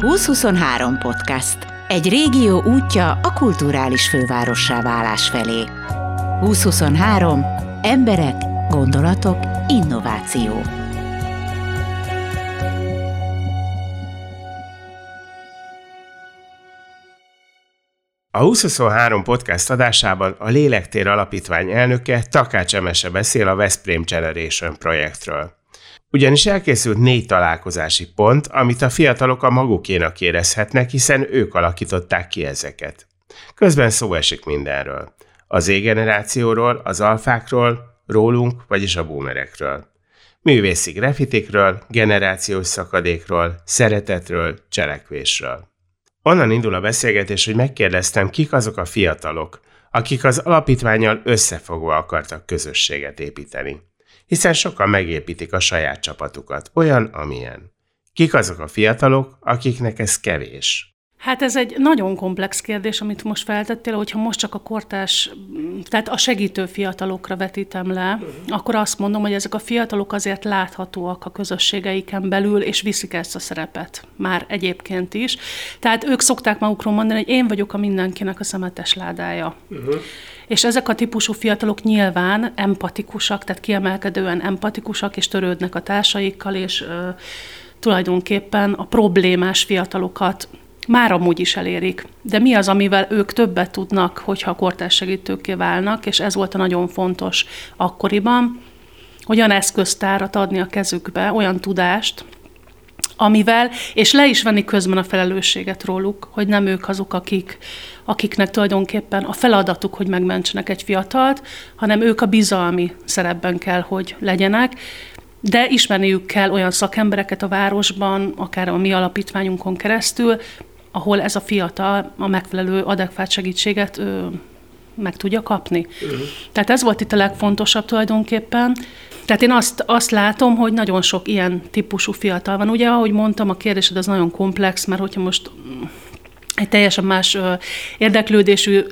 2023 podcast. Egy régió útja a kulturális fővárossá válás felé. 2023. Emberek, gondolatok, innováció. A 2023 podcast adásában a Lélektér Alapítvány elnöke Takács Emese beszél a Veszprém Generation projektről. Ugyanis elkészült négy találkozási pont, amit a fiatalok a magukénak érezhetnek, hiszen ők alakították ki ezeket. Közben szó esik mindenről. Az Z-generációról, az alfákról, rólunk, vagyis a boomerekről. Művészi grafitikről, generációs szakadékról, szeretetről, cselekvésről. Onnan indul a beszélgetés, hogy megkérdeztem, kik azok a fiatalok, akik az alapítványal összefogva akartak közösséget építeni hiszen sokan megépítik a saját csapatukat, olyan, amilyen. Kik azok a fiatalok, akiknek ez kevés? Hát ez egy nagyon komplex kérdés, amit most feltettél, hogyha most csak a kortás, tehát a segítő fiatalokra vetítem le, uh-huh. akkor azt mondom, hogy ezek a fiatalok azért láthatóak a közösségeiken belül, és viszik ezt a szerepet már egyébként is. Tehát ők szokták magukról mondani, hogy én vagyok a mindenkinek a szemetes ládája. Uh-huh. És ezek a típusú fiatalok nyilván empatikusak, tehát kiemelkedően empatikusak, és törődnek a társaikkal, és ö, tulajdonképpen a problémás fiatalokat már amúgy is elérik. De mi az, amivel ők többet tudnak, hogyha kortárs segítőké válnak, és ez volt a nagyon fontos akkoriban, olyan eszköztárat adni a kezükbe, olyan tudást, amivel, és le is venni közben a felelősséget róluk, hogy nem ők azok, akik, akiknek tulajdonképpen a feladatuk, hogy megmentsenek egy fiatalt, hanem ők a bizalmi szerepben kell, hogy legyenek, de ismerniük kell olyan szakembereket a városban, akár a mi alapítványunkon keresztül, ahol ez a fiatal a megfelelő adekvát segítséget ő, meg tudja kapni. Uh-huh. Tehát ez volt itt a legfontosabb tulajdonképpen. Tehát én azt, azt látom, hogy nagyon sok ilyen típusú fiatal van. Ugye, ahogy mondtam, a kérdésed az nagyon komplex, mert hogyha most egy teljesen más ö, érdeklődésű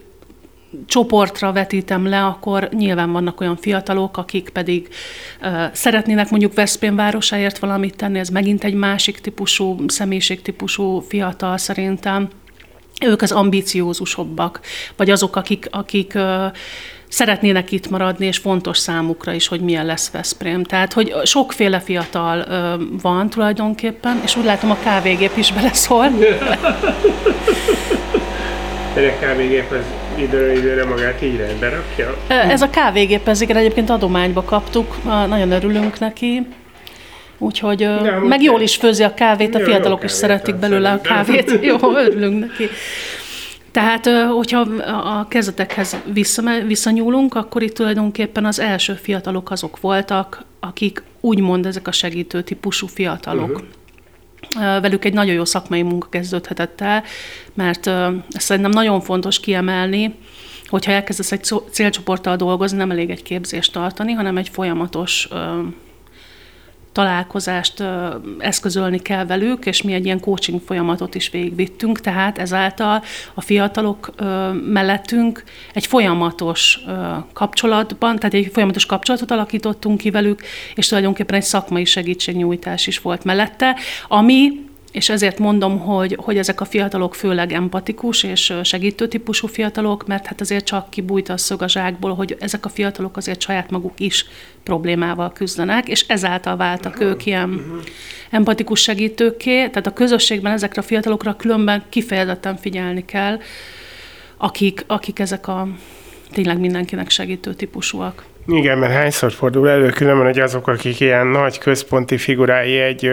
csoportra vetítem le, akkor nyilván vannak olyan fiatalok, akik pedig uh, szeretnének mondjuk Veszprém városáért valamit tenni, ez megint egy másik típusú, személyiségtípusú fiatal szerintem. Ők az ambiciózusabbak, vagy azok, akik, akik uh, szeretnének itt maradni, és fontos számukra is, hogy milyen lesz Veszprém. Tehát, hogy sokféle fiatal uh, van tulajdonképpen, és úgy látom a kávégép is beleszól. a kávégép az időről időre magát így rendbe rakja? Ez a kávégép, ez igen, egyébként adományba kaptuk, nagyon örülünk neki. Úgyhogy, Nem, meg jól is főzi a kávét, a fiatalok is szeretik belőle a kávét. Jó, örülünk neki. Tehát, hogyha a kezdetekhez visszanyúlunk, akkor itt tulajdonképpen az első fiatalok azok voltak, akik úgymond ezek a segítő típusú fiatalok. Uh-huh velük egy nagyon jó szakmai munka kezdődhetett el, mert ezt szerintem nagyon fontos kiemelni, hogyha elkezdesz egy célcsoporttal dolgozni, nem elég egy képzést tartani, hanem egy folyamatos találkozást eszközölni kell velük, és mi egy ilyen coaching folyamatot is végigvittünk, tehát ezáltal a fiatalok mellettünk egy folyamatos kapcsolatban, tehát egy folyamatos kapcsolatot alakítottunk ki velük, és tulajdonképpen egy szakmai segítségnyújtás is volt mellette, ami és ezért mondom, hogy, hogy ezek a fiatalok főleg empatikus és segítő típusú fiatalok, mert hát azért csak kibújt a szög a zsákból, hogy ezek a fiatalok azért saját maguk is problémával küzdenek, és ezáltal váltak uh-huh. ők ilyen uh-huh. empatikus segítőké. Tehát a közösségben ezekre a fiatalokra különben kifejezetten figyelni kell, akik, akik ezek a tényleg mindenkinek segítő típusúak. Igen, mert hányszor fordul elő különben, hogy azok, akik ilyen nagy központi figurái egy,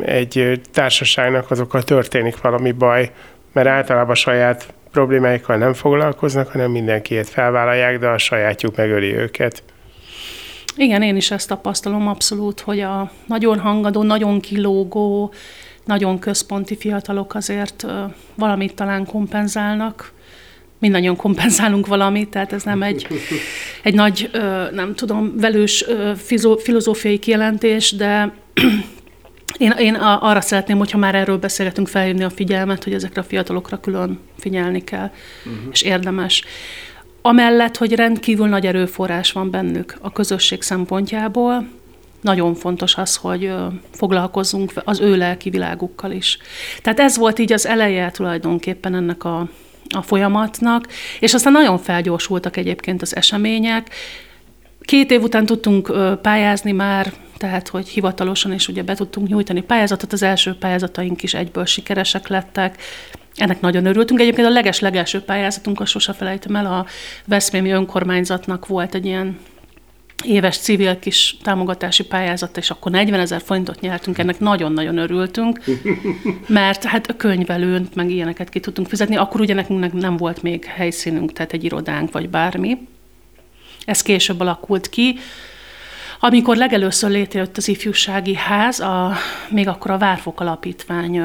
egy társaságnak, azokkal történik valami baj, mert általában saját problémáikkal nem foglalkoznak, hanem mindenkiét felvállalják, de a sajátjuk megöli őket. Igen, én is ezt tapasztalom abszolút, hogy a nagyon hangadó, nagyon kilógó, nagyon központi fiatalok azért valamit talán kompenzálnak, mindannyian kompenzálunk valamit, tehát ez nem egy, egy nagy, nem tudom, velős filozófiai kijelentés, de én, én arra szeretném, hogyha már erről beszélgetünk, felhívni a figyelmet, hogy ezekre a fiatalokra külön figyelni kell, uh-huh. és érdemes. Amellett, hogy rendkívül nagy erőforrás van bennük a közösség szempontjából, nagyon fontos az, hogy foglalkozzunk az ő lelki világukkal is. Tehát ez volt így az eleje tulajdonképpen ennek a, a folyamatnak, és aztán nagyon felgyorsultak egyébként az események. Két év után tudtunk pályázni már, tehát hogy hivatalosan is ugye be tudtunk nyújtani pályázatot, az első pályázataink is egyből sikeresek lettek, ennek nagyon örültünk. Egyébként a leges-legelső pályázatunk, a sose felejtem el, a Veszprémi önkormányzatnak volt egy ilyen éves civil kis támogatási pályázat, és akkor 40 ezer forintot nyertünk, ennek nagyon-nagyon örültünk, mert hát a könyvelőnt, meg ilyeneket ki tudtunk fizetni, akkor ugye nekünk nem volt még helyszínünk, tehát egy irodánk, vagy bármi. Ez később alakult ki. Amikor legelőször létrejött az ifjúsági ház, a, még akkor a Várfok Alapítvány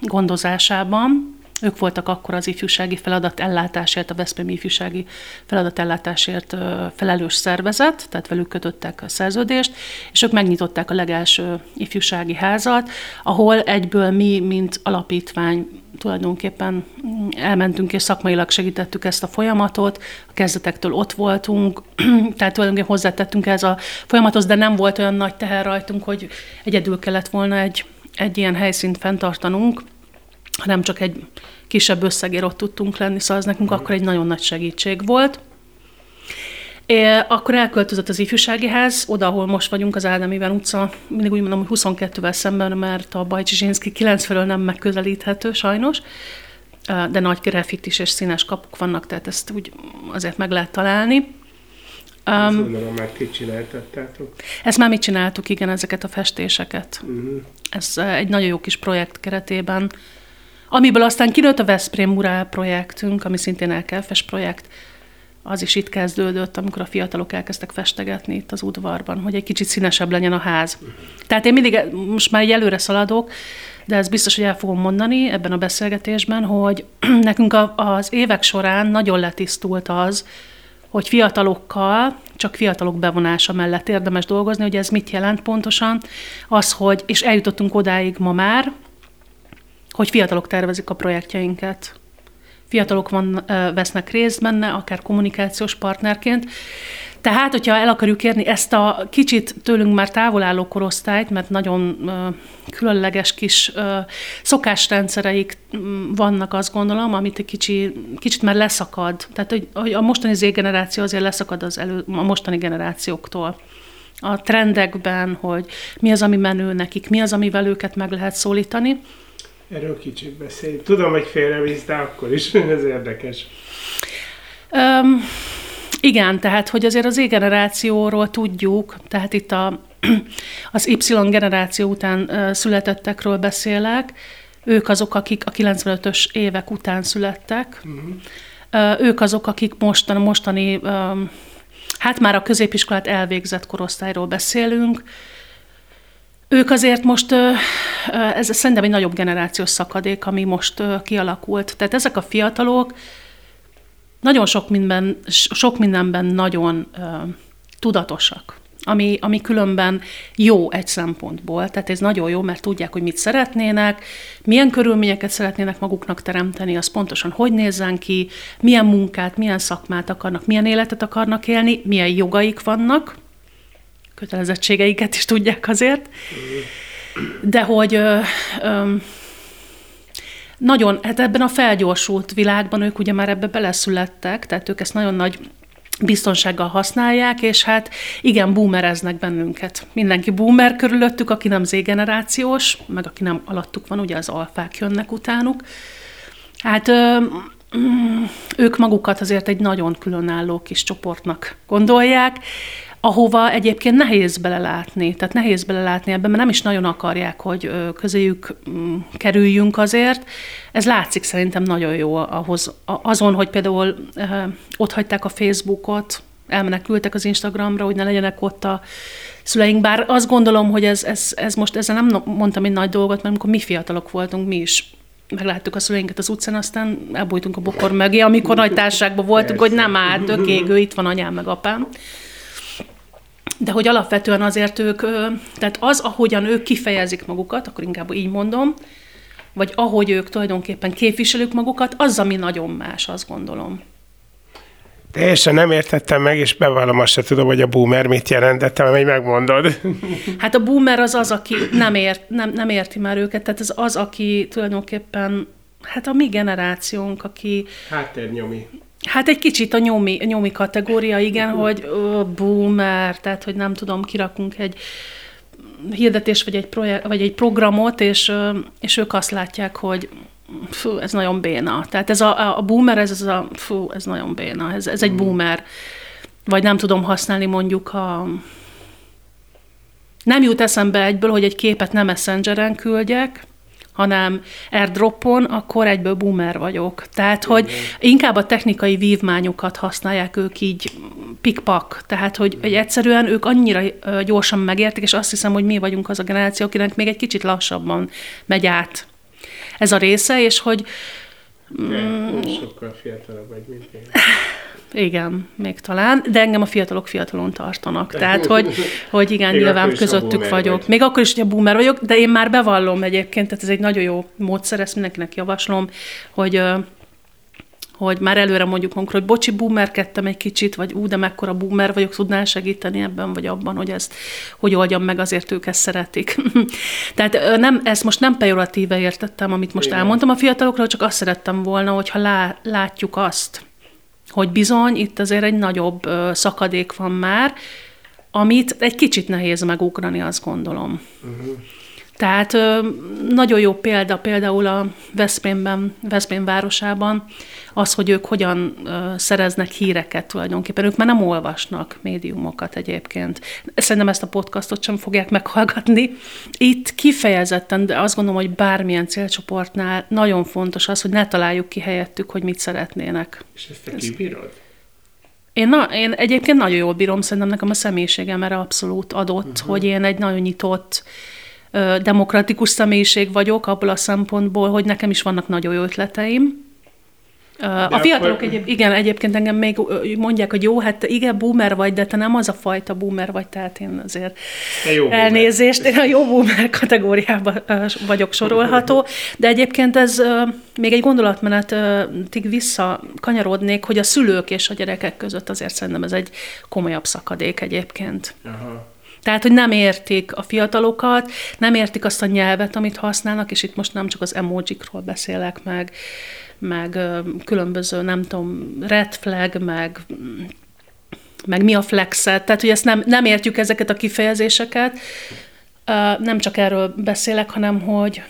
gondozásában, ők voltak akkor az ifjúsági feladat ellátásért, a Veszprém ifjúsági feladat ellátásért felelős szervezet, tehát velük kötöttek a szerződést, és ők megnyitották a legelső ifjúsági házat, ahol egyből mi, mint alapítvány tulajdonképpen elmentünk és szakmailag segítettük ezt a folyamatot, a kezdetektől ott voltunk, tehát tulajdonképpen hozzátettünk ez a folyamathoz, de nem volt olyan nagy teher rajtunk, hogy egyedül kellett volna egy, egy ilyen helyszínt fenntartanunk, hanem csak egy kisebb összegért ott tudtunk lenni, szóval ez nekünk akkor egy nagyon nagy segítség volt. É, akkor elköltözött az ifjúsági ház, oda, ahol most vagyunk, az Ádám Iván utca, mindig úgy mondom, hogy 22-vel szemben, mert a Bajcsi Zsinszki 9 felől nem megközelíthető sajnos, de nagy grafitis és színes kapuk vannak, tehát ezt úgy azért meg lehet találni. Um, gondolom, már ti csináltattátok. Ezt már mi csináltuk, igen, ezeket a festéseket. Uh-huh. Ez egy nagyon jó kis projekt keretében Amiből aztán kinőtt a Veszprém Murál projektünk, ami szintén elkelfes projekt, az is itt kezdődött, amikor a fiatalok elkezdtek festegetni itt az udvarban, hogy egy kicsit színesebb legyen a ház. Tehát én mindig, most már egy előre szaladok, de ez biztos, hogy el fogom mondani ebben a beszélgetésben, hogy nekünk az évek során nagyon letisztult az, hogy fiatalokkal, csak fiatalok bevonása mellett érdemes dolgozni, hogy ez mit jelent pontosan, az, hogy, és eljutottunk odáig ma már, hogy fiatalok tervezik a projektjeinket. Fiatalok van, vesznek részt benne, akár kommunikációs partnerként. Tehát, hogyha el akarjuk érni ezt a kicsit tőlünk már távol álló korosztályt, mert nagyon uh, különleges kis uh, szokásrendszereik vannak, azt gondolom, amit egy kicsi, kicsit már leszakad. Tehát, hogy, a mostani Z generáció azért leszakad az elő, a mostani generációktól a trendekben, hogy mi az, ami menő nekik, mi az, amivel őket meg lehet szólítani. Erről kicsit beszélj. Tudom, hogy félrevisz, de akkor is ez érdekes. Um, igen, tehát, hogy azért az E-generációról tudjuk, tehát itt a, az Y generáció után születettekről beszélek, ők azok, akik a 95-ös évek után születtek, uh-huh. ők azok, akik mostan, mostani, hát már a középiskolát elvégzett korosztályról beszélünk, ők azért most, ez szerintem egy nagyobb generációs szakadék, ami most kialakult. Tehát ezek a fiatalok nagyon sok, minden, sok mindenben nagyon tudatosak ami, ami különben jó egy szempontból. Tehát ez nagyon jó, mert tudják, hogy mit szeretnének, milyen körülményeket szeretnének maguknak teremteni, az pontosan hogy nézzen ki, milyen munkát, milyen szakmát akarnak, milyen életet akarnak élni, milyen jogaik vannak, kötelezettségeiket is tudják azért, de hogy ö, ö, nagyon, hát ebben a felgyorsult világban ők ugye már ebbe beleszülettek, tehát ők ezt nagyon nagy biztonsággal használják, és hát igen, boomereznek bennünket. Mindenki boomer körülöttük, aki nem Z-generációs, meg aki nem alattuk van, ugye az alfák jönnek utánuk. Hát ö, ők magukat azért egy nagyon különálló kis csoportnak gondolják, ahova egyébként nehéz belelátni. Tehát nehéz belelátni ebben, mert nem is nagyon akarják, hogy közéjük mm, kerüljünk azért. Ez látszik szerintem nagyon jó ahhoz, azon, hogy például ott hagyták a Facebookot, elmenekültek az Instagramra, hogy ne legyenek ott a szüleink. Bár azt gondolom, hogy ez, ez, ez most ezzel nem mondtam egy nagy dolgot, mert amikor mi fiatalok voltunk, mi is megláttuk a szüleinket az utcán, aztán elbújtunk a bokor mögé, amikor nagy társaságban voltunk, Persze. hogy nem áll, tök égő, itt van anyám meg apám de hogy alapvetően azért ők, tehát az, ahogyan ők kifejezik magukat, akkor inkább így mondom, vagy ahogy ők tulajdonképpen képviselők magukat, az, ami nagyon más, azt gondolom. Teljesen nem értettem meg, és bevallom, azt se tudom, hogy a boomer mit jelent, de te meg megmondod. Hát a boomer az az, aki nem, ért, nem, nem érti már őket, tehát ez az, aki tulajdonképpen, hát a mi generációnk, aki... Háttérnyomi. Hát egy kicsit a nyomi, a nyomi kategória, igen, hogy ö, boomer, tehát hogy nem tudom, kirakunk egy hirdetés vagy egy, projekt, vagy egy programot, és, és ők azt látják, hogy fú, ez nagyon béna. Tehát ez a, a boomer, ez, ez a, fú, ez nagyon béna, ez, ez egy mm. boomer. Vagy nem tudom használni mondjuk a... Nem jut eszembe egyből, hogy egy képet nem messengeren küldjek, hanem airdropon, akkor egyből boomer vagyok. Tehát, hogy inkább a technikai vívmányokat használják ők így pikpak, tehát, hogy, hogy egyszerűen ők annyira gyorsan megértik, és azt hiszem, hogy mi vagyunk az a generáció, akinek még egy kicsit lassabban megy át ez a része, és hogy... Mm, sokkal fiatalabb vagy, mint én. Igen, még talán, de engem a fiatalok fiatalon tartanak. Tehát, hogy, hogy igen, még nyilván közöttük vagyok. Vagy. Még akkor is, hogy a boomer vagyok, de én már bevallom egyébként, tehát ez egy nagyon jó módszer, ezt mindenkinek javaslom, hogy hogy már előre mondjuk magunkra, hogy bocsi, boomerkedtem egy kicsit, vagy ú, de mekkora boomer vagyok, tudnál segíteni ebben, vagy abban, hogy ezt hogy oldjam meg, azért ők ezt szeretik. Tehát nem, ezt most nem pejoratíve értettem, amit most Igen. elmondtam a fiatalokról, csak azt szerettem volna, hogyha lá, látjuk azt, hogy bizony itt azért egy nagyobb szakadék van már, amit egy kicsit nehéz megugrani, azt gondolom. Uh-huh. Tehát nagyon jó példa például a Veszprémben, Veszprém városában az, hogy ők hogyan szereznek híreket tulajdonképpen. Ők már nem olvasnak médiumokat egyébként. Szerintem ezt a podcastot sem fogják meghallgatni. Itt kifejezetten, de azt gondolom, hogy bármilyen célcsoportnál nagyon fontos az, hogy ne találjuk ki helyettük, hogy mit szeretnének. És ezt te kibírod? Én, na, én egyébként nagyon jól bírom, szerintem nekem a erre abszolút adott, uh-huh. hogy én egy nagyon nyitott, demokratikus személyiség vagyok abból a szempontból, hogy nekem is vannak nagyon jó ötleteim, de a fiatalok akkor... egyéb, igen, egyébként engem még mondják, hogy jó, hát igen, boomer vagy, de te nem az a fajta boomer vagy, tehát én azért jó elnézést, boomer. én a jó boomer kategóriába vagyok sorolható, de egyébként ez még egy gondolatmenetig vissza kanyarodnék, hogy a szülők és a gyerekek között azért szerintem ez egy komolyabb szakadék egyébként. Aha. Tehát, hogy nem értik a fiatalokat, nem értik azt a nyelvet, amit használnak, és itt most nem csak az emojikról beszélek meg, meg különböző, nem tudom, red flag, meg meg mi a flexet, tehát hogy ezt nem, nem értjük ezeket a kifejezéseket, nem csak erről beszélek, hanem hogy,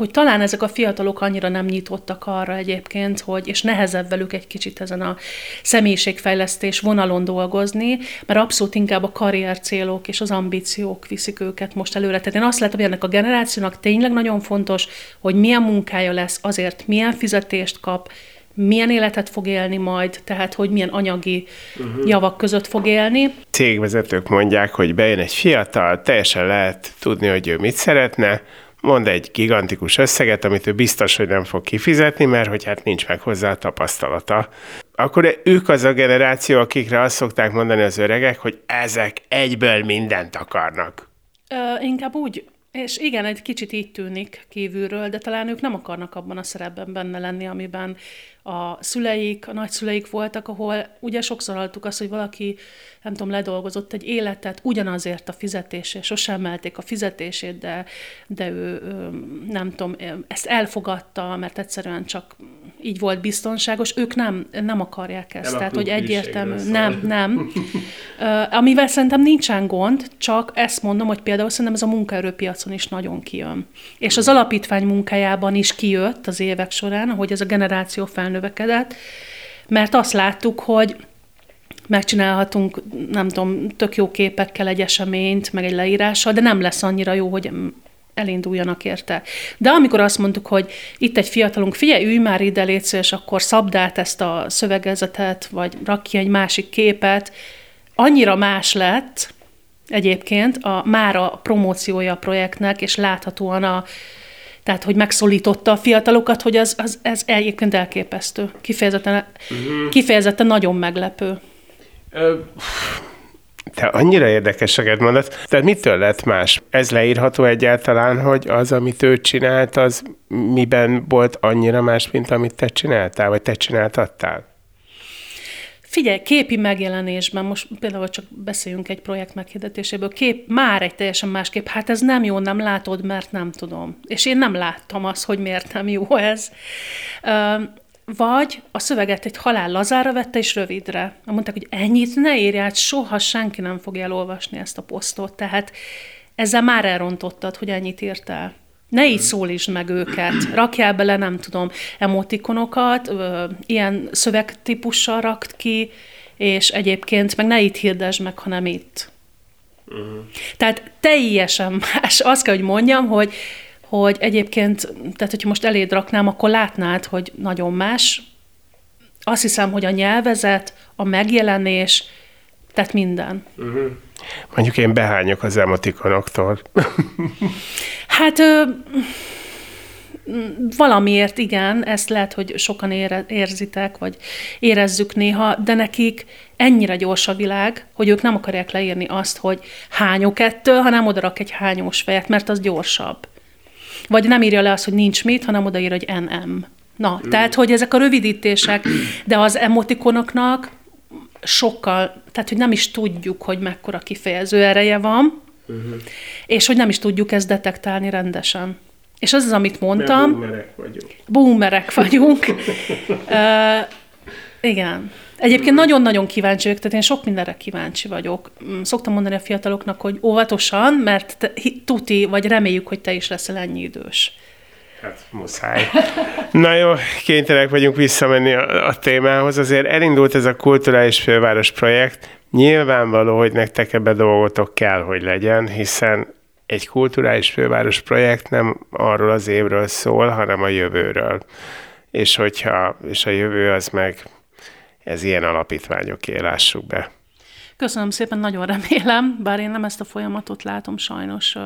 hogy talán ezek a fiatalok annyira nem nyitottak arra egyébként, hogy, és nehezebb velük egy kicsit ezen a személyiségfejlesztés vonalon dolgozni, mert abszolút inkább a karrier célok és az ambíciók viszik őket most előre. Tehát én azt látom, hogy ennek a generációnak tényleg nagyon fontos, hogy milyen munkája lesz, azért milyen fizetést kap, milyen életet fog élni majd, tehát hogy milyen anyagi uh-huh. javak között fog élni. Cégvezetők mondják, hogy bejön egy fiatal, teljesen lehet tudni, hogy ő mit szeretne, mond egy gigantikus összeget, amit ő biztos, hogy nem fog kifizetni, mert hogy hát nincs meg hozzá a tapasztalata. Akkor ők az a generáció, akikre azt szokták mondani az öregek, hogy ezek egyből mindent akarnak. Ö, inkább úgy, és igen, egy kicsit így tűnik kívülről, de talán ők nem akarnak abban a szerepben benne lenni, amiben a szüleik, a nagyszüleik voltak, ahol ugye sokszor hallottuk azt, hogy valaki, nem tudom, ledolgozott egy életet ugyanazért a fizetésért, sosem emelték a fizetését, de, de ő, nem tudom, ezt elfogadta, mert egyszerűen csak így volt biztonságos, ők nem, nem akarják ezt. Tehát, hogy egyértelmű, nem, nem. Amivel szerintem nincsen gond, csak ezt mondom, hogy például szerintem ez a munkaerőpiacon is nagyon kijön. És az alapítvány munkájában is kijött az évek során, hogy ez a generáció felnövekedett, mert azt láttuk, hogy megcsinálhatunk, nem tudom, tök jó képekkel egy eseményt, meg egy leírással, de nem lesz annyira jó, hogy elinduljanak érte. De amikor azt mondtuk, hogy itt egy fiatalunk, figyelj, ülj már ide, légy és akkor szabd át ezt a szövegezetet, vagy rak ki egy másik képet, annyira más lett egyébként a, már a promóciója a projektnek, és láthatóan a, tehát, hogy megszólította a fiatalokat, hogy az, az, ez egyébként elképesztő. Kifejezetten, uh-huh. kifejezetten nagyon meglepő. Uh, te annyira érdekeseket mondasz. Tehát mitől lett más? Ez leírható egyáltalán, hogy az, amit ő csinált, az miben volt annyira más, mint amit te csináltál, vagy te csináltattál? Figyelj, képi megjelenésben, most például csak beszéljünk egy projekt meghirdetéséből, kép, már egy teljesen más kép, hát ez nem jó, nem látod, mert nem tudom. És én nem láttam azt, hogy miért nem jó ez. Vagy a szöveget egy halál lazára vette és rövidre. Mondták, hogy ennyit ne írj át, soha senki nem fogja elolvasni ezt a posztot. Tehát ezzel már elrontottad, hogy ennyit írtál. Ne így szólítsd meg őket. Rakjál bele, nem tudom, emotikonokat, ö, ilyen szövegtípussal rakt ki, és egyébként meg ne itt hirdesd meg, hanem itt. Uh-huh. Tehát teljesen más. Azt kell, hogy mondjam, hogy, hogy egyébként, tehát hogyha most eléd raknám, akkor látnád, hogy nagyon más. Azt hiszem, hogy a nyelvezet, a megjelenés, tehát minden. Uh-huh. Mondjuk én behányok az emotikonoktól. hát ö, valamiért igen, ezt lehet, hogy sokan ére, érzitek, vagy érezzük néha, de nekik ennyire gyors a világ, hogy ők nem akarják leírni azt, hogy hányok ettől, hanem odarak egy hányós fejet, mert az gyorsabb. Vagy nem írja le azt, hogy nincs mit, hanem odaír, hogy NM. Na, mm. tehát, hogy ezek a rövidítések, de az emotikonoknak sokkal, tehát hogy nem is tudjuk, hogy mekkora kifejező ereje van, uh-huh. és hogy nem is tudjuk ezt detektálni rendesen. És az az, amit mondtam. Boomerek vagyunk. Boomerek vagyunk. uh, igen. Egyébként nagyon-nagyon kíváncsi vagyok, tehát én sok mindenre kíváncsi vagyok. Mm, szoktam mondani a fiataloknak, hogy óvatosan, mert te, tuti, vagy reméljük, hogy te is leszel ennyi idős. Hát muszáj. Na jó, kénytelenek vagyunk visszamenni a, a témához. Azért elindult ez a kulturális főváros projekt. Nyilvánvaló, hogy nektek ebbe dolgotok kell, hogy legyen, hiszen egy kulturális főváros projekt nem arról az évről szól, hanem a jövőről. És hogyha, és a jövő az meg ez ilyen alapítványok lássuk be. Köszönöm szépen, nagyon remélem, bár én nem ezt a folyamatot látom sajnos.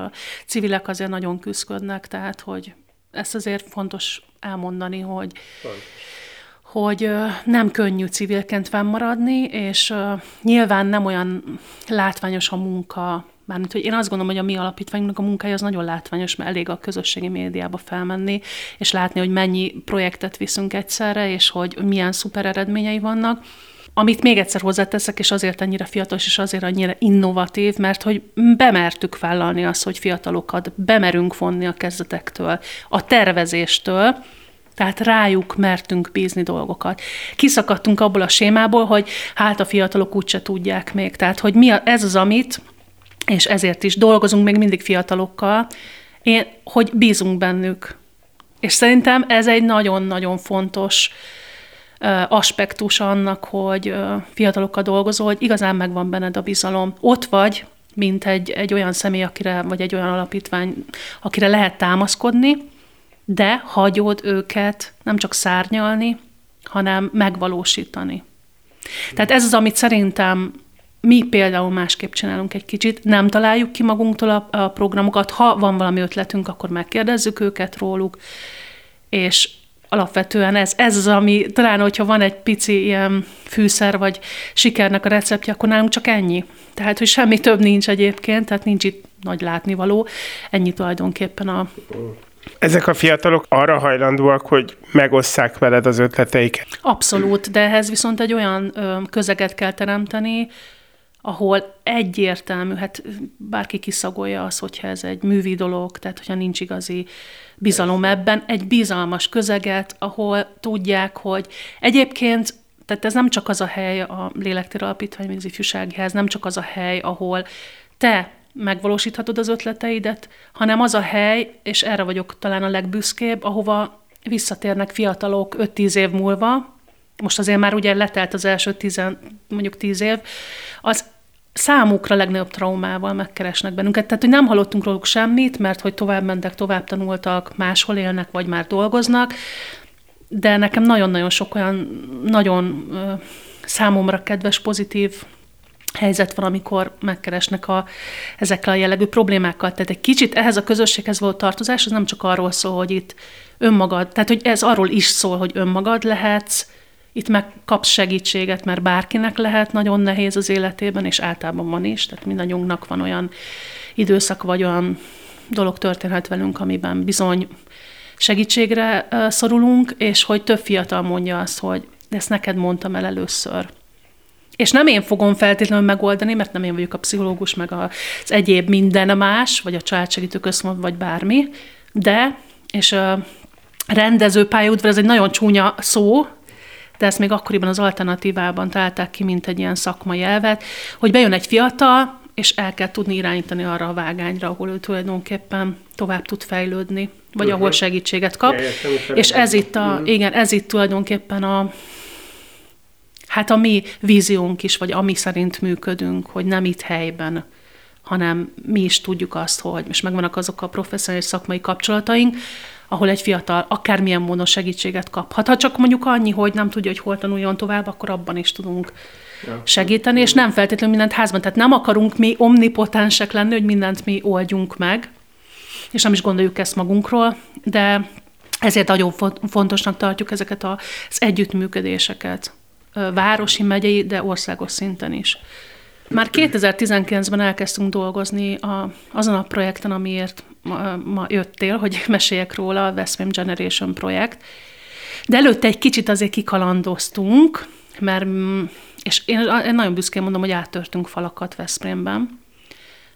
Civilek azért nagyon küzdködnek, tehát hogy ezt azért fontos elmondani, hogy, hogy nem könnyű civilként fennmaradni, és nyilván nem olyan látványos a munka, Mármint, hogy én azt gondolom, hogy a mi alapítványunknak a munkája az nagyon látványos, mert elég a közösségi médiába felmenni, és látni, hogy mennyi projektet viszünk egyszerre, és hogy milyen szuper eredményei vannak. Amit még egyszer hozzáteszek, és azért ennyire fiatal, és azért annyira innovatív, mert hogy bemertük vállalni azt, hogy fiatalokat bemerünk vonni a kezdetektől, a tervezéstől, tehát rájuk mertünk bízni dolgokat. Kiszakadtunk abból a sémából, hogy hát a fiatalok úgyse tudják még. Tehát, hogy mi a, ez az, amit, és ezért is dolgozunk még mindig fiatalokkal, én, hogy bízunk bennük. És szerintem ez egy nagyon-nagyon fontos aspektus annak, hogy fiatalokkal dolgozol, hogy igazán megvan benned a bizalom. Ott vagy, mint egy, egy olyan személy, akire, vagy egy olyan alapítvány, akire lehet támaszkodni, de hagyod őket nem csak szárnyalni, hanem megvalósítani. Tehát ez az, amit szerintem mi például másképp csinálunk egy kicsit, nem találjuk ki magunktól a, a programokat, ha van valami ötletünk, akkor megkérdezzük őket róluk, és alapvetően ez, ez az, ami talán, hogyha van egy pici ilyen fűszer, vagy sikernek a receptje, akkor nálunk csak ennyi. Tehát, hogy semmi több nincs egyébként, tehát nincs itt nagy látnivaló. Ennyi tulajdonképpen a, ezek a fiatalok arra hajlandóak, hogy megosszák veled az ötleteiket? Abszolút, de ehhez viszont egy olyan ö, közeget kell teremteni, ahol egyértelmű, hát bárki kiszagolja az, hogyha ez egy művi dolog, tehát hogyha nincs igazi bizalom ebben, egy bizalmas közeget, ahol tudják, hogy egyébként tehát ez nem csak az a hely, a Lélektér Alapítvány, mint az ifjúsági ház, nem csak az a hely, ahol te megvalósíthatod az ötleteidet, hanem az a hely, és erre vagyok talán a legbüszkébb, ahova visszatérnek fiatalok 5-10 év múlva, most azért már ugye letelt az első tizen, mondjuk tíz év, az számukra legnagyobb traumával megkeresnek bennünket. Tehát, hogy nem hallottunk róluk semmit, mert hogy tovább mentek, tovább tanultak, máshol élnek, vagy már dolgoznak, de nekem nagyon-nagyon sok olyan nagyon számomra kedves, pozitív helyzet van, amikor megkeresnek a, ezekkel a jellegű problémákkal. Tehát egy kicsit ehhez a közösséghez volt tartozás, az nem csak arról szól, hogy itt önmagad, tehát hogy ez arról is szól, hogy önmagad lehetsz, itt megkapsz segítséget, mert bárkinek lehet nagyon nehéz az életében, és általában van is, tehát mindannyiunknak van olyan időszak, vagy olyan dolog történhet velünk, amiben bizony segítségre szorulunk, és hogy több fiatal mondja azt, hogy ezt neked mondtam el először. és nem én fogom feltétlenül megoldani, mert nem én vagyok a pszichológus, meg az egyéb minden más, vagy a családsegítő központ, vagy bármi, de, és rendező pályaudvar, ez egy nagyon csúnya szó, de ezt még akkoriban az alternatívában találták ki, mint egy ilyen szakmai elvet, hogy bejön egy fiatal, és el kell tudni irányítani arra a vágányra, ahol ő tulajdonképpen tovább tud fejlődni, vagy uh-huh. ahol segítséget kap. Ja, és ez itt, a, uh-huh. igen, ez itt tulajdonképpen a, hát a mi víziónk is, vagy ami szerint működünk, hogy nem itt helyben, hanem mi is tudjuk azt, hogy és megvannak azok a professzionális szakmai kapcsolataink, ahol egy fiatal akármilyen módon segítséget kaphat. Ha csak mondjuk annyi, hogy nem tudja, hogy hol tanuljon tovább, akkor abban is tudunk segíteni, és nem feltétlenül mindent házban. Tehát nem akarunk mi omnipotensek lenni, hogy mindent mi oldjunk meg, és nem is gondoljuk ezt magunkról, de ezért nagyon fontosnak tartjuk ezeket az együttműködéseket, városi, megyei, de országos szinten is. Már 2019-ben elkezdtünk dolgozni a, azon a projekten, amiért ma, ma jöttél, hogy meséljek róla, a Veszprém Generation projekt. De előtte egy kicsit azért kikalandoztunk, mert, és én, én nagyon büszkén mondom, hogy áttörtünk falakat Veszprémben,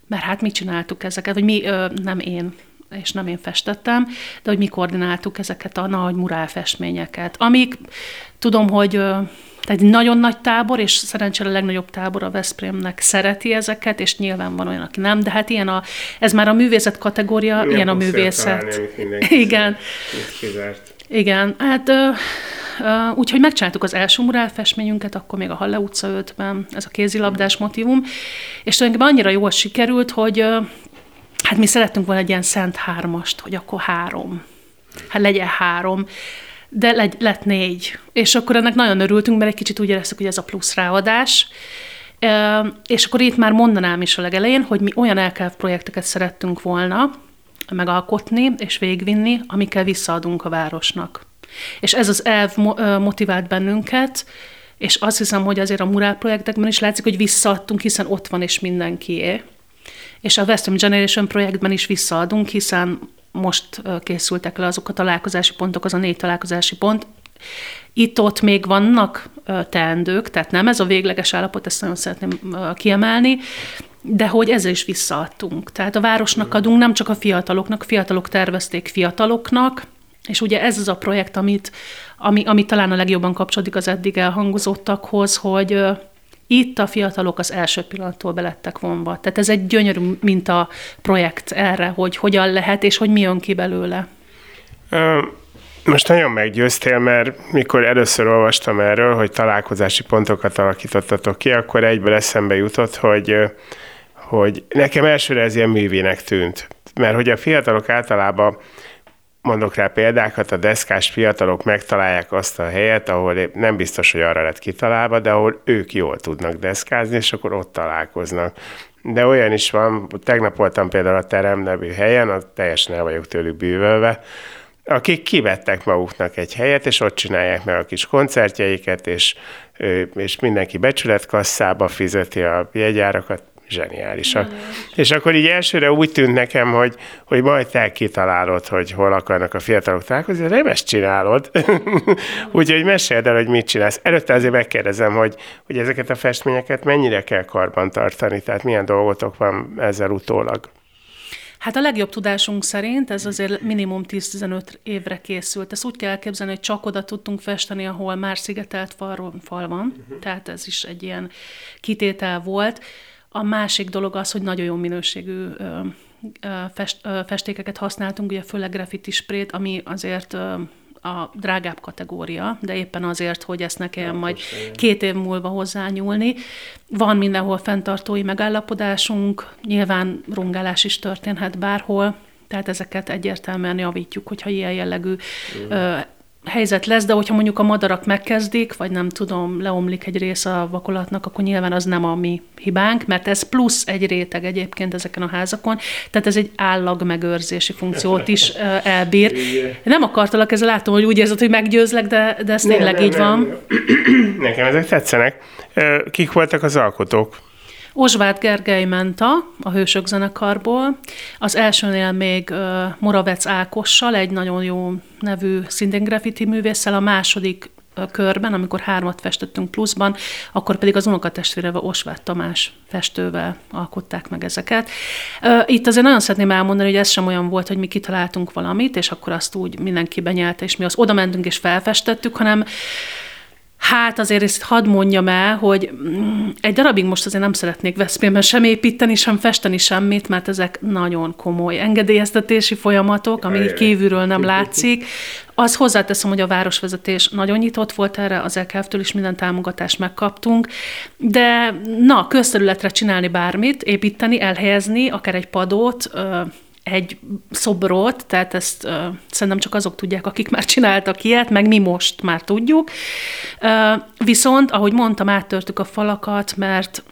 mert hát mi csináltuk ezeket, vagy mi, nem én, és nem én festettem, de hogy mi koordináltuk ezeket a nagy murálfestményeket, amik tudom, hogy tehát egy nagyon nagy tábor, és szerencsére a legnagyobb tábor a Veszprémnek szereti ezeket, és nyilván van olyan, aki nem, de hát ilyen a, ez már a művészet kategória, Milyen ilyen a művészet. Igen. Igen, hát Uh, úgyhogy megcsináltuk az első murálfestményünket, akkor még a Halle utca 5-ben, ez a kézilabdás motivum, és tulajdonképpen annyira jól sikerült, hogy uh, hát mi szerettünk volna egy ilyen szent hármast, hogy akkor három. Hát legyen három de legy, lett négy. És akkor ennek nagyon örültünk, mert egy kicsit úgy éreztük, hogy ez a plusz ráadás. És akkor itt már mondanám is a legelején, hogy mi olyan elkelv projekteket szerettünk volna megalkotni és végvinni, amikkel visszaadunk a városnak. És ez az elv motivált bennünket, és azt hiszem, hogy azért a Murál projektekben is látszik, hogy visszaadtunk, hiszen ott van és mindenkié. És a Western Generation projektben is visszaadunk, hiszen most készültek le azok a találkozási pontok, az a négy találkozási pont. Itt-ott még vannak teendők, tehát nem ez a végleges állapot, ezt nagyon szeretném kiemelni, de hogy ezzel is visszaadtunk. Tehát a városnak adunk nem csak a fiataloknak, fiatalok tervezték fiataloknak, és ugye ez az a projekt, amit, ami, ami talán a legjobban kapcsolódik az eddig elhangzottakhoz, hogy itt a fiatalok az első pillanattól belettek vonva. Tehát ez egy gyönyörű minta projekt erre, hogy hogyan lehet, és hogy mi jön ki belőle. Most nagyon meggyőztél, mert mikor először olvastam erről, hogy találkozási pontokat alakítottatok ki, akkor egyből eszembe jutott, hogy, hogy nekem elsőre ez ilyen művének tűnt. Mert hogy a fiatalok általában mondok rá példákat, a deszkás fiatalok megtalálják azt a helyet, ahol nem biztos, hogy arra lett kitalálva, de ahol ők jól tudnak deszkázni, és akkor ott találkoznak. De olyan is van, tegnap voltam például a Terem nevű helyen, a teljesen el vagyok tőlük bűvölve, akik kivettek maguknak egy helyet, és ott csinálják meg a kis koncertjeiket, és, és mindenki becsületkasszába fizeti a jegyárakat, zseniálisak. Nagyon. És akkor így elsőre úgy tűnt nekem, hogy, hogy majd te kitalálod, hogy hol akarnak a fiatalok találkozni, de nem ezt csinálod. Úgyhogy meséld el, hogy mit csinálsz. Előtte azért megkérdezem, hogy, hogy ezeket a festményeket mennyire kell karban tartani, tehát milyen dolgotok van ezzel utólag. Hát a legjobb tudásunk szerint ez azért minimum 10-15 évre készült. Ezt úgy kell elképzelni, hogy csak oda tudtunk festeni, ahol már szigetelt fal, fal van, tehát ez is egy ilyen kitétel volt. A másik dolog az, hogy nagyon jó minőségű fest, festékeket használtunk, ugye főleg graffiti sprayt, ami azért a drágább kategória, de éppen azért, hogy ezt ne kelljen majd két év múlva hozzányúlni. Van mindenhol fenntartói megállapodásunk, nyilván rongálás is történhet bárhol, tehát ezeket egyértelműen javítjuk, hogyha ilyen jellegű mm helyzet lesz, de hogyha mondjuk a madarak megkezdik, vagy nem tudom, leomlik egy része a vakolatnak, akkor nyilván az nem a mi hibánk, mert ez plusz egy réteg egyébként ezeken a házakon, tehát ez egy állag megőrzési funkciót is elbír. Nem akartalak ezzel, látom, hogy úgy érzed, hogy meggyőzlek, de, de ez tényleg nem, így nem, van. Nem. Nekem ezek tetszenek. Kik voltak az alkotók? Osváth Gergely Menta a Hősök zenekarból, az elsőnél még Moravec Ákossal, egy nagyon jó nevű szintén graffiti művésszel, a második körben, amikor hármat festettünk pluszban, akkor pedig az unokatestvérevel Osvát Tamás festővel alkották meg ezeket. Itt azért nagyon szeretném elmondani, hogy ez sem olyan volt, hogy mi kitaláltunk valamit, és akkor azt úgy mindenki benyelte, és mi azt oda mentünk és felfestettük, hanem Hát azért ezt hadd mondjam el, hogy mm, egy darabig most azért nem szeretnék Veszprémben sem építeni, sem festeni semmit, mert ezek nagyon komoly engedélyeztetési folyamatok, ami kívülről nem látszik. Az hozzáteszem, hogy a városvezetés nagyon nyitott volt erre, az LKF-től is minden támogatást megkaptunk, de na, közterületre csinálni bármit, építeni, elhelyezni, akár egy padot, egy szobrot, tehát ezt uh, szerintem csak azok tudják, akik már csináltak ilyet, meg mi most már tudjuk. Uh, viszont, ahogy mondtam, áttörtük a falakat, mert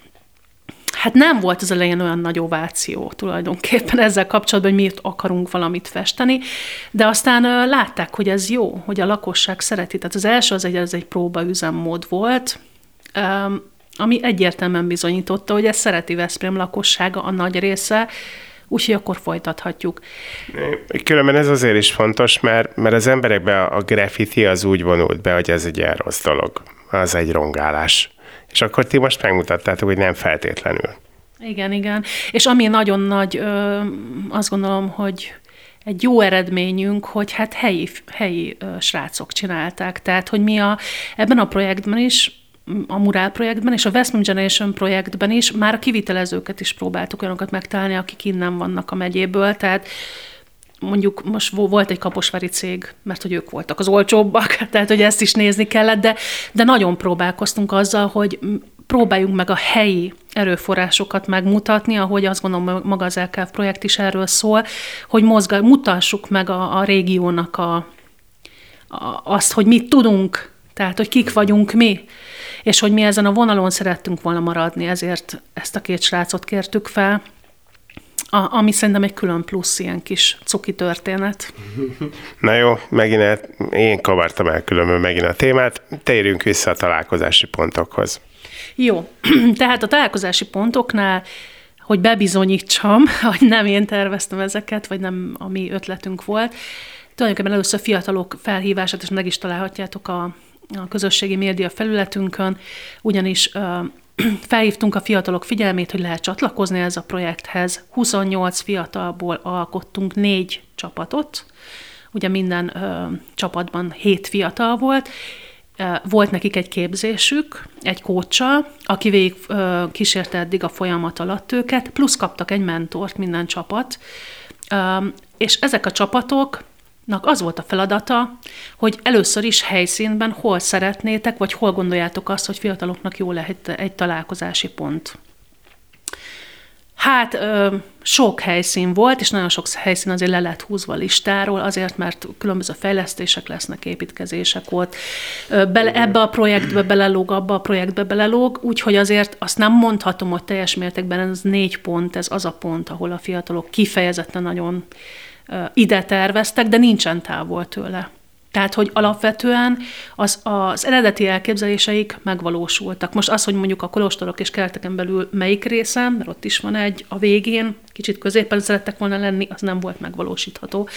hát nem volt az elején olyan nagy ováció tulajdonképpen ezzel kapcsolatban, hogy miért akarunk valamit festeni, de aztán uh, látták, hogy ez jó, hogy a lakosság szereti. Tehát az első az egy, ez egy próbaüzemmód volt, um, ami egyértelműen bizonyította, hogy ezt szereti Veszprém lakossága, a nagy része, úgyhogy akkor folytathatjuk. Különben ez azért is fontos, mert, mert az emberekbe a graffiti az úgy vonult be, hogy ez egy ilyen rossz dolog, az egy rongálás. És akkor ti most megmutattátok, hogy nem feltétlenül. Igen, igen. És ami nagyon nagy, ö, azt gondolom, hogy egy jó eredményünk, hogy hát helyi, helyi ö, srácok csinálták. Tehát, hogy mi a, ebben a projektben is a Mural projektben és a Westman Generation projektben is. Már a kivitelezőket is próbáltuk olyanokat megtalálni, akik innen vannak a megyéből, tehát mondjuk most volt egy kaposvári cég, mert hogy ők voltak az olcsóbbak, tehát hogy ezt is nézni kellett, de, de nagyon próbálkoztunk azzal, hogy próbáljunk meg a helyi erőforrásokat megmutatni, ahogy azt gondolom, maga az LKF projekt is erről szól, hogy mozga, mutassuk meg a, a régiónak a, a, azt, hogy mit tudunk, tehát hogy kik vagyunk mi és hogy mi ezen a vonalon szerettünk volna maradni, ezért ezt a két srácot kértük fel, a, ami szerintem egy külön plusz ilyen kis cuki történet. Na jó, megint el, én kavartam el különben megint a témát, térjünk vissza a találkozási pontokhoz. Jó, tehát a találkozási pontoknál hogy bebizonyítsam, hogy nem én terveztem ezeket, vagy nem a mi ötletünk volt. Tulajdonképpen először fiatalok felhívását, és meg is találhatjátok a, a közösségi média felületünkön, ugyanis felhívtunk a fiatalok figyelmét, hogy lehet csatlakozni ez a projekthez. 28 fiatalból alkottunk négy csapatot, ugye minden ö, csapatban hét fiatal volt, volt nekik egy képzésük, egy kócsa, aki végig ö, kísérte eddig a folyamat alatt őket, plusz kaptak egy mentort minden csapat, ö, és ezek a csapatok az volt a feladata, hogy először is helyszínben hol szeretnétek, vagy hol gondoljátok azt, hogy fiataloknak jó lehet egy találkozási pont. Hát ö, sok helyszín volt, és nagyon sok helyszín azért le lett húzva listáról, azért, mert különböző fejlesztések lesznek, építkezések ott. Bele, ebbe a projektbe belelóg, abba a projektbe belelóg, úgyhogy azért azt nem mondhatom, hogy teljes mértékben ez négy pont, ez az a pont, ahol a fiatalok kifejezetten nagyon ide terveztek, de nincsen távol tőle. Tehát, hogy alapvetően az, az eredeti elképzeléseik megvalósultak. Most az, hogy mondjuk a kolostorok és kereteken belül melyik részen, mert ott is van egy a végén, kicsit középen szerettek volna lenni, az nem volt megvalósítható.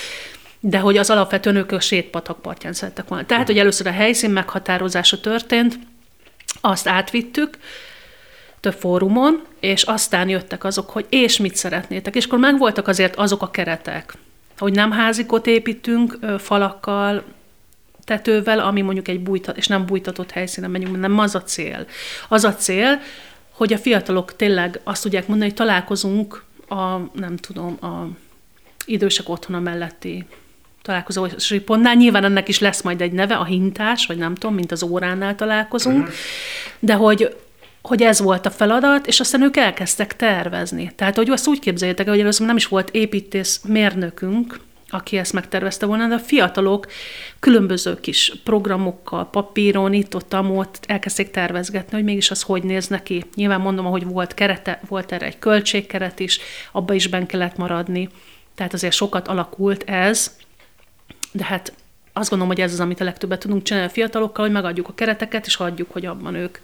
De hogy az alapvetően ők a sétpatak partján szerettek volna. Tehát, hogy először a helyszín meghatározása történt, azt átvittük, több fórumon, és aztán jöttek azok, hogy és mit szeretnétek. És akkor megvoltak azért azok a keretek, hogy nem házikot építünk falakkal, tetővel, ami mondjuk egy bújtat, és nem bújtatott helyszínen megyünk, nem az a cél. Az a cél, hogy a fiatalok tényleg azt tudják mondani, hogy találkozunk a, nem tudom, a idősek otthona melletti találkozósi pontnál. Nyilván ennek is lesz majd egy neve, a hintás, vagy nem tudom, mint az óránál találkozunk, uh-huh. de hogy hogy ez volt a feladat, és aztán ők elkezdtek tervezni. Tehát, hogy azt úgy képzeljétek hogy először nem is volt építész mérnökünk, aki ezt megtervezte volna, de a fiatalok különböző kis programokkal, papíron, itt ott, amott elkezdték tervezgetni, hogy mégis az hogy néz neki. Nyilván mondom, hogy volt kerete, volt erre egy költségkeret is, abba is ben kellett maradni. Tehát azért sokat alakult ez, de hát azt gondolom, hogy ez az, amit a legtöbbet tudunk csinálni a fiatalokkal, hogy megadjuk a kereteket, és hagyjuk, hogy abban ők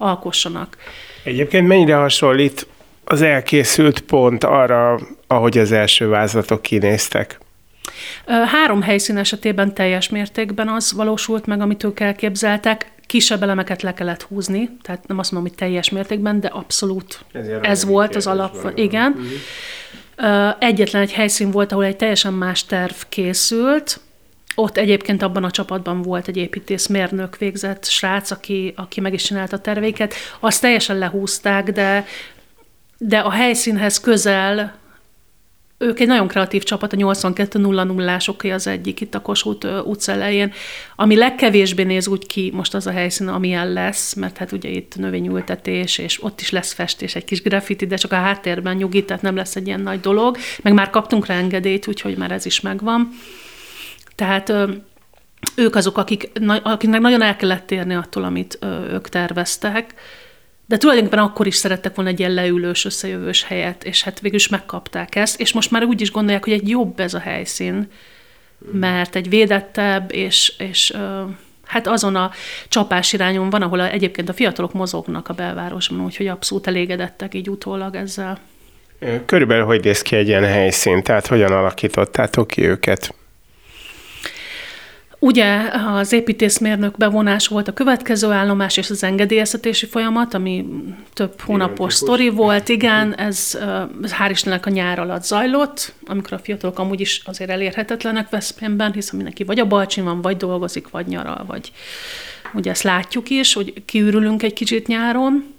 alkossanak. Egyébként mennyire hasonlít az elkészült pont arra, ahogy az első vázlatok kinéztek? Három helyszín esetében teljes mértékben az valósult meg, amit ők elképzeltek. Kisebb elemeket le kellett húzni, tehát nem azt mondom, hogy teljes mértékben, de abszolút Ezért ez volt az alap. van. Igen. Mhm. Egyetlen egy helyszín volt, ahol egy teljesen más terv készült, ott egyébként abban a csapatban volt egy építészmérnök végzett srác, aki, aki meg is csinálta a terveiket. Azt teljesen lehúzták, de, de a helyszínhez közel ők egy nagyon kreatív csapat, a 82.00-ásoké az egyik itt a Kossuth utca elején, ami legkevésbé néz úgy ki most az a helyszín, amilyen lesz, mert hát ugye itt növényültetés, és ott is lesz festés, egy kis graffiti, de csak a háttérben nyugi, tehát nem lesz egy ilyen nagy dolog, meg már kaptunk rá engedélyt, úgyhogy már ez is megvan. Tehát ők azok, akik, akiknek nagyon el kellett térni attól, amit ők terveztek, de tulajdonképpen akkor is szerettek volna egy ilyen leülős, összejövős helyet, és hát végül is megkapták ezt, és most már úgy is gondolják, hogy egy jobb ez a helyszín, mert egy védettebb, és, és hát azon a csapás irányon van, ahol egyébként a fiatalok mozognak a belvárosban, úgyhogy abszolút elégedettek így utólag ezzel. Körülbelül hogy néz ki egy ilyen helyszín? Tehát hogyan alakítottátok ki őket? Ugye az építészmérnök bevonás volt a következő állomás és az engedélyeztetési folyamat, ami több hónapos sztori volt, igen, ez, ez hál' Istennek a nyár alatt zajlott, amikor a fiatalok amúgy is azért elérhetetlenek Veszprémben, hiszen mindenki vagy a Balcsin van, vagy dolgozik, vagy nyaral, vagy ugye ezt látjuk is, hogy kiürülünk egy kicsit nyáron,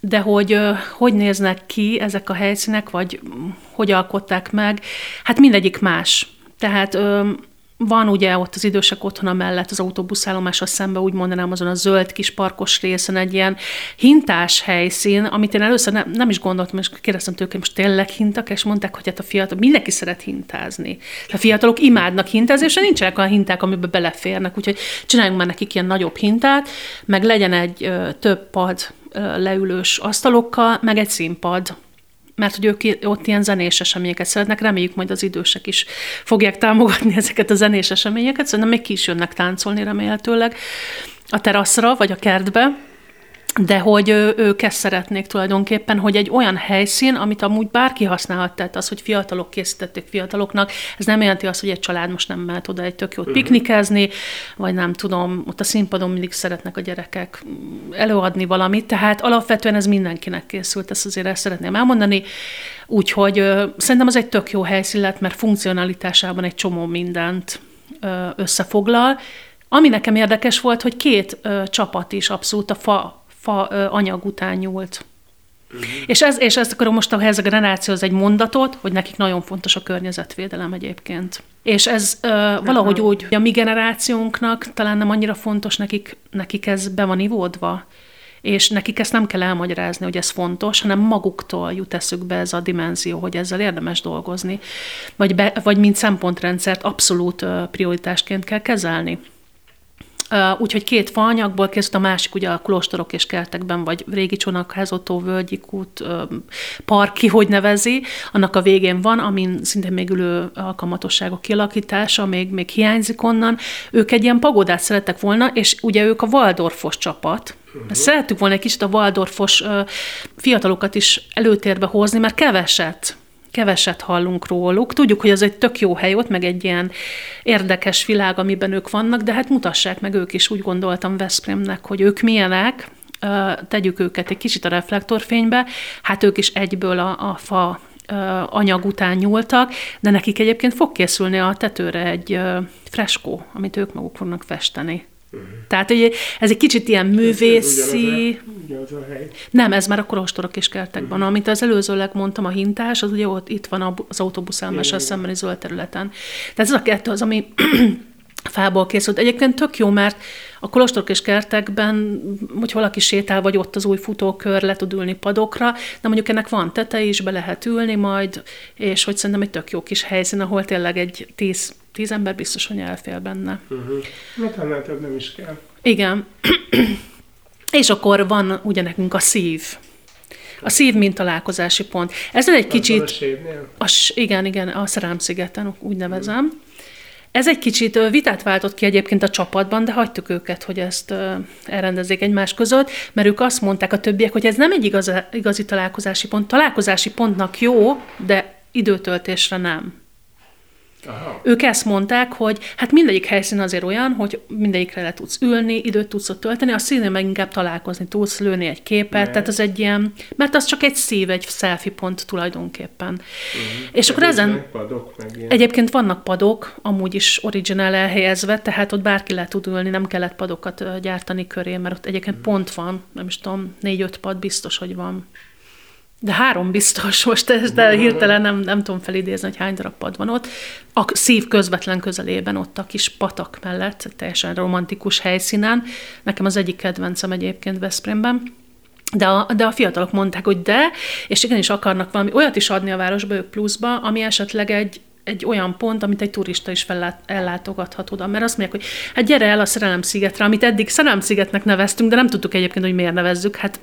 de hogy hogy néznek ki ezek a helyszínek, vagy hogy alkották meg, hát mindegyik más. Tehát van ugye ott az idősek otthona mellett az autóbuszállomással szembe, úgy mondanám azon a zöld kis parkos részen egy ilyen hintás helyszín, amit én először nem, nem is gondoltam, és kérdeztem tőle, most tényleg hintak, és mondták, hogy hát a fiatal, mindenki szeret hintázni. A fiatalok imádnak hintázni, és nincsenek olyan hinták, amiben beleférnek, úgyhogy csináljunk már nekik ilyen nagyobb hintát, meg legyen egy ö, több pad ö, leülős asztalokkal, meg egy színpad, mert hogy ők ott ilyen zenés eseményeket szeretnek, reméljük majd az idősek is fogják támogatni ezeket a zenés eseményeket, szerintem még ki is jönnek táncolni remélhetőleg a teraszra vagy a kertbe, de hogy ők ezt szeretnék tulajdonképpen, hogy egy olyan helyszín, amit amúgy bárki használhat, tehát az, hogy fiatalok készítették fiataloknak, ez nem jelenti azt, hogy egy család most nem mehet oda egy tök jót uh-huh. piknikezni, vagy nem tudom, ott a színpadon mindig szeretnek a gyerekek előadni valamit, tehát alapvetően ez mindenkinek készült, ezt azért ezt szeretném elmondani, úgyhogy ö, szerintem az egy tök jó helyszín lett, mert funkcionalitásában egy csomó mindent ö, összefoglal, ami nekem érdekes volt, hogy két ö, csapat is abszolút a fa fa anyag után nyúlt. Uh-huh. És, ez, és ezt akarom most a generációhoz egy mondatot, hogy nekik nagyon fontos a környezetvédelem egyébként. És ez uh, valahogy uh-huh. úgy, hogy a mi generációnknak talán nem annyira fontos, nekik, nekik ez be van ivódva, és nekik ezt nem kell elmagyarázni, hogy ez fontos, hanem maguktól jut eszükbe ez a dimenzió, hogy ezzel érdemes dolgozni, vagy, be, vagy mint szempontrendszert abszolút prioritásként kell kezelni. Úgyhogy két faanyagból készült, a másik ugye a kolostorok és kertekben, vagy régi csonakházotó, völgyikút, parki, hogy nevezi, annak a végén van, amin szintén még ülő alkalmatosságok kialakítása, még, még hiányzik onnan. Ők egy ilyen pagodát szerettek volna, és ugye ők a Waldorfos csapat, Uh-huh. Szerettük volna egy kicsit a Waldorfos fiatalokat is előtérbe hozni, mert keveset keveset hallunk róluk. Tudjuk, hogy ez egy tök jó hely ott, meg egy ilyen érdekes világ, amiben ők vannak, de hát mutassák meg ők is, úgy gondoltam Veszprémnek, hogy ők milyenek, tegyük őket egy kicsit a reflektorfénybe, hát ők is egyből a, a fa anyag után nyúltak, de nekik egyébként fog készülni a tetőre egy freskó, amit ők maguk fognak festeni. Uh-huh. Tehát ugye, ez egy kicsit ilyen művészi... Ez a hely. Nem, ez már a korostorok és kertekben. Uh-huh. Amit az előzőleg mondtam, a hintás, az ugye ott itt van az autóbuszállással szembeni zöld területen. Tehát ez a kettő az, ami fából készült. Egyébként tök jó, mert a kolostorok és kertekben, hogy valaki sétál, vagy ott az új futókör, le tud ülni padokra, de mondjuk ennek van tete is, be lehet ülni majd, és hogy szerintem egy tök jó kis helyszín, ahol tényleg egy tíz tíz ember biztos, hogy elfél benne. Uh-huh. Hát annál több nem is kell. Igen. És akkor van ugye nekünk a szív. A szív, mint találkozási pont. Ez egy kicsit... A, a igen, igen, a Szerámszigeten, úgy nevezem. Ez egy kicsit vitát váltott ki egyébként a csapatban, de hagytuk őket, hogy ezt elrendezzék egymás között, mert ők azt mondták a többiek, hogy ez nem egy igaz, igazi találkozási pont. Találkozási pontnak jó, de időtöltésre nem. Aha. Ők ezt mondták, hogy hát mindegyik helyszín azért olyan, hogy mindegyikre le tudsz ülni, időt tudsz ott tölteni, a színen meg inkább találkozni tudsz, lőni egy képet, ne. tehát az egy ilyen, mert az csak egy szív, egy selfie pont tulajdonképpen. Uh-huh. És akkor ezen padok, meg ilyen. egyébként vannak padok, amúgy is originál elhelyezve, tehát ott bárki le tud ülni, nem kellett padokat gyártani köré, mert ott egyébként uh-huh. pont van, nem is tudom, négy-öt pad biztos, hogy van. De három biztos, most ez, de hirtelen nem, nem tudom felidézni, hogy hány darab pad van ott. A szív közvetlen közelében ott a kis patak mellett, teljesen romantikus helyszínen. Nekem az egyik kedvencem egyébként Veszprémben. De a, de a fiatalok mondták, hogy de, és igenis akarnak valami olyat is adni a városba, ők pluszba, ami esetleg egy, egy olyan pont, amit egy turista is fellát, ellátogathat oda. Mert azt mondják, hogy hát gyere el a Szerelem szigetre, amit eddig Szerelem szigetnek neveztünk, de nem tudtuk egyébként, hogy miért nevezzük. Hát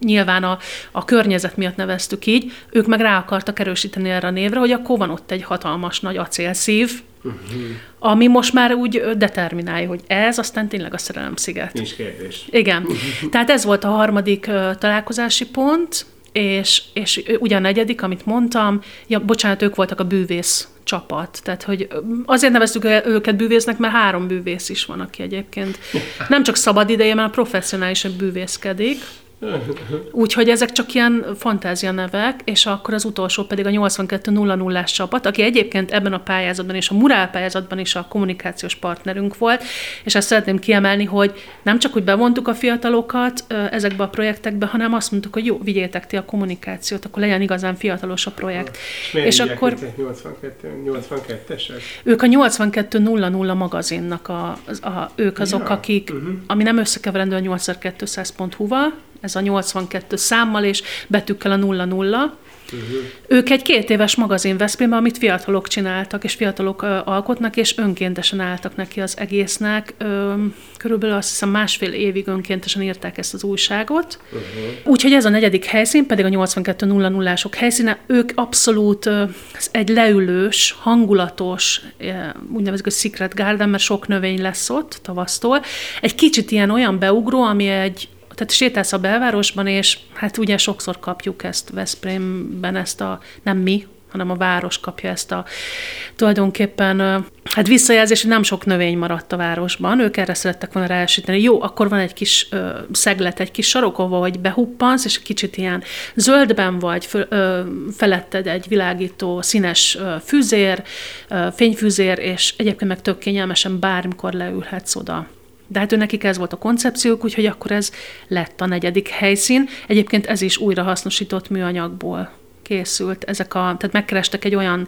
nyilván a, a környezet miatt neveztük így, ők meg rá akartak erősíteni erre a névre, hogy akkor van ott egy hatalmas nagy acélszív, uh-huh. ami most már úgy determinálja, hogy ez aztán tényleg a szerelem sziget. Nincs kérdés. Igen. Tehát ez volt a harmadik uh, találkozási pont, és, és ugye a negyedik, amit mondtam, ja, bocsánat, ők voltak a bűvész csapat. Tehát, hogy azért neveztük őket bűvésznek, mert három bűvész is van, aki egyébként nem csak szabad ideje, mert professzionálisan bűvészkedik, Úgyhogy ezek csak ilyen fantázia nevek, és akkor az utolsó pedig a 82.00-ás csapat, aki egyébként ebben a pályázatban és a Murál pályázatban is a kommunikációs partnerünk volt, és ezt szeretném kiemelni, hogy nem csak úgy bevontuk a fiatalokat ezekbe a projektekbe, hanem azt mondtuk, hogy jó, vigyétek ti a kommunikációt, akkor legyen igazán fiatalos a projekt. És, és akkor 82, 82-esek? Ők a 82.00 magazinnak a, a, a ők azok, ja. akik, uh-huh. ami nem összekeverendő a 8200.hu-val, ez a 82 számmal és betűkkel a 00. Uh-huh. Ők egy két éves magazin Veszprémben, amit fiatalok csináltak, és fiatalok ö, alkotnak, és önkéntesen álltak neki az egésznek. Ö, körülbelül azt hiszem másfél évig önkéntesen írták ezt az újságot. Uh-huh. Úgyhogy ez a negyedik helyszín, pedig a 82.00-ások helyszíne, ők abszolút ö, egy leülős, hangulatos, úgynevezett hogy Secret Garden, mert sok növény lesz ott tavasztól. Egy kicsit ilyen olyan beugró, ami egy tehát sétálsz a belvárosban, és hát ugye sokszor kapjuk ezt Veszprémben, ezt a, nem mi, hanem a város kapja ezt a tulajdonképpen hát visszajelzés, hogy nem sok növény maradt a városban, ők erre szerettek volna ráesíteni. Jó, akkor van egy kis ö, szeglet, egy kis sarokova, vagy behuppansz, és kicsit ilyen zöldben vagy, föl, ö, feletted egy világító színes ö, fűzér, ö, fényfűzér, és egyébként meg tök kényelmesen bármikor leülhetsz oda. De hát ő nekik ez volt a koncepciók, úgyhogy akkor ez lett a negyedik helyszín. Egyébként ez is újra hasznosított műanyagból készült. Ezek a, tehát megkerestek egy olyan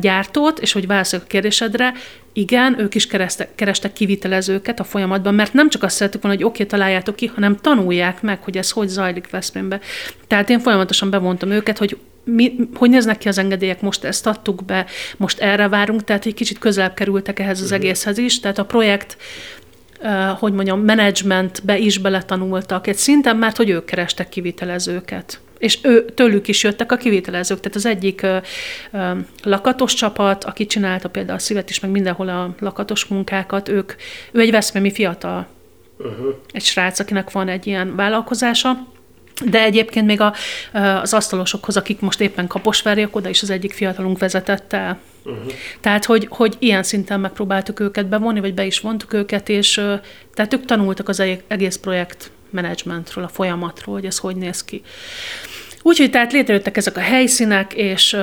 gyártót, és hogy válaszolok a kérdésedre, igen, ők is kerestek, kerestek kivitelezőket a folyamatban, mert nem csak azt szeretük volna, hogy oké, okay, találjátok ki, hanem tanulják meg, hogy ez hogy zajlik Veszprémbe. Tehát én folyamatosan bevontam őket, hogy mi, hogy néznek ki az engedélyek, most ezt adtuk be, most erre várunk, tehát egy kicsit közelebb kerültek ehhez az mhm. egészhez is, tehát a projekt hogy mondjam, menedzsmentbe is beletanultak egy szinten, mert hogy ők kerestek kivitelezőket. És ő, tőlük is jöttek a kivitelezők. Tehát az egyik ö, ö, lakatos csapat, aki csinálta például a szívet is, meg mindenhol a lakatos munkákat, ők, ő egy veszprémi fiatal, uh-huh. egy srác, akinek van egy ilyen vállalkozása, de egyébként még a, az asztalosokhoz, akik most éppen kaposvárjak, oda is az egyik fiatalunk vezetett el. Uh-huh. Tehát, hogy, hogy ilyen szinten megpróbáltuk őket bevonni, vagy be is vontuk őket, és tehát ők tanultak az egész projekt menedzsmentről, a folyamatról, hogy ez hogy néz ki. Úgyhogy tehát létrejöttek ezek a helyszínek, és,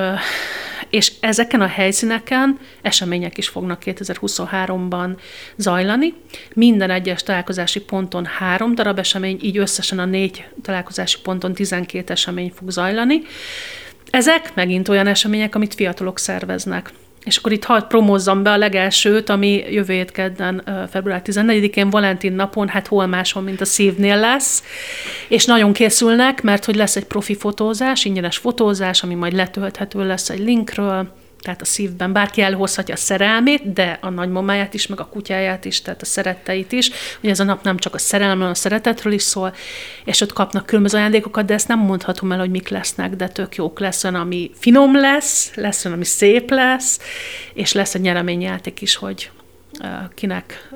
és ezeken a helyszíneken események is fognak 2023-ban zajlani. Minden egyes találkozási ponton három darab esemény, így összesen a négy találkozási ponton 12 esemény fog zajlani. Ezek megint olyan események, amit fiatalok szerveznek. És akkor itt hadd promózzam be a legelsőt, ami jövő kedden, február 14-én, Valentin napon, hát hol máshol, mint a szívnél lesz. És nagyon készülnek, mert hogy lesz egy profi fotózás, ingyenes fotózás, ami majd letölthető lesz egy linkről, tehát a szívben bárki elhozhatja a szerelmét, de a nagymamáját is, meg a kutyáját is, tehát a szeretteit is, hogy ez a nap nem csak a szerelemről, a szeretetről is szól, és ott kapnak különböző ajándékokat, de ezt nem mondhatom el, hogy mik lesznek, de tök jók. Lesz olyan, ami finom lesz, lesz olyan, ami szép lesz, és lesz egy nyereményjáték is, hogy kinek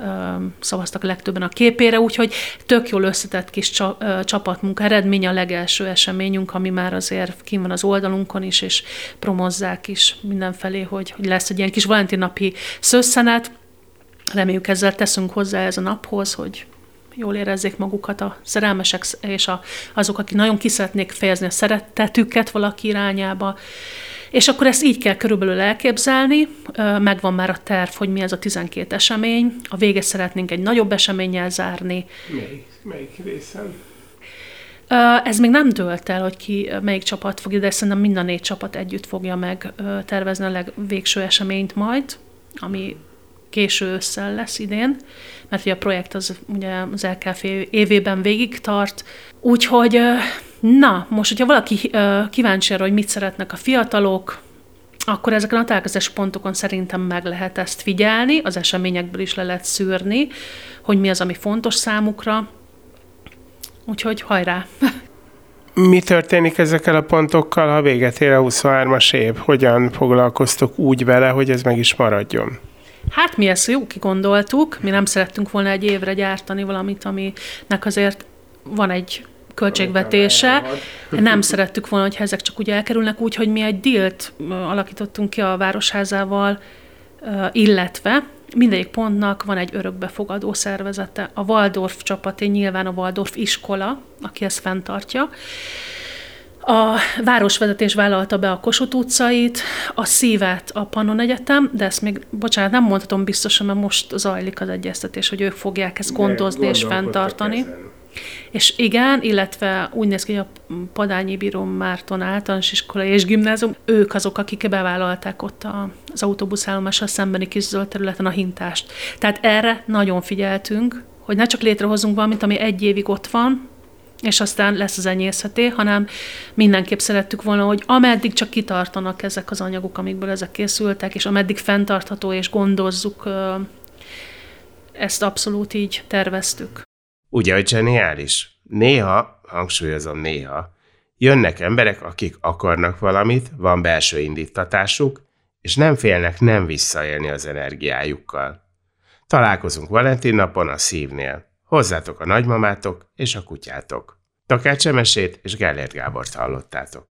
szavaztak legtöbben a képére, úgyhogy tök jól összetett kis csapatmunka, eredmény a legelső eseményünk, ami már azért kim van az oldalunkon is, és promozzák is mindenfelé, hogy, hogy lesz egy ilyen kis valentinapi szösszenet. Reméljük ezzel teszünk hozzá ez a naphoz, hogy jól érezzék magukat a szerelmesek és a, azok, akik nagyon ki szeretnék fejezni a szeretetüket valaki irányába. És akkor ezt így kell körülbelül elképzelni, megvan már a terv, hogy mi ez a 12 esemény. A vége szeretnénk egy nagyobb eseménnyel zárni. Melyik, melyik részen? Ez még nem dölt el, hogy ki melyik csapat fogja, de szerintem mind a négy csapat együtt fogja meg tervezni a legvégső eseményt majd, ami késő ősszel lesz idén, mert ugye a projekt az ugye az LKF évében végig tart. Úgyhogy, na, most, hogyha valaki kíváncsi arra, hogy mit szeretnek a fiatalok, akkor ezeken a találkozás pontokon szerintem meg lehet ezt figyelni, az eseményekből is le lehet szűrni, hogy mi az, ami fontos számukra. Úgyhogy hajrá! Mi történik ezekkel a pontokkal, ha véget ér a 23-as év? Hogyan foglalkoztok úgy vele, hogy ez meg is maradjon? Hát mi ezt jó kigondoltuk, mi nem szerettünk volna egy évre gyártani valamit, aminek azért van egy költségvetése. Nem szerettük volna, hogy ezek csak úgy elkerülnek, úgyhogy mi egy dílt alakítottunk ki a Városházával, illetve mindegyik pontnak van egy örökbefogadó szervezete. A Waldorf csapaté nyilván a Waldorf iskola, aki ezt fenntartja, a városvezetés vállalta be a Kossuth utcait, a szívet a Pannon Egyetem, de ezt még, bocsánat, nem mondhatom biztosan, mert most zajlik az egyeztetés, hogy ők fogják ezt gondozni és fenntartani. Ezen. És igen, illetve úgy néz ki, hogy a Padányi Bíró Márton általános iskola és gimnázium, ők azok, akik bevállalták ott a, az autóbuszállomással szembeni kis zöld területen a hintást. Tehát erre nagyon figyeltünk, hogy ne csak létrehozunk valamit, ami egy évig ott van, és aztán lesz az enyészheté, hanem mindenképp szerettük volna, hogy ameddig csak kitartanak ezek az anyagok, amikből ezek készültek, és ameddig fenntartható és gondozzuk, ezt abszolút így terveztük. Ugye, hogy zseniális. Néha, hangsúlyozom néha, jönnek emberek, akik akarnak valamit, van belső indítatásuk, és nem félnek nem visszaélni az energiájukkal. Találkozunk Valentin napon a szívnél. Hozzátok a nagymamátok és a kutyátok. Takács Emesét és Gellért Gábort hallottátok.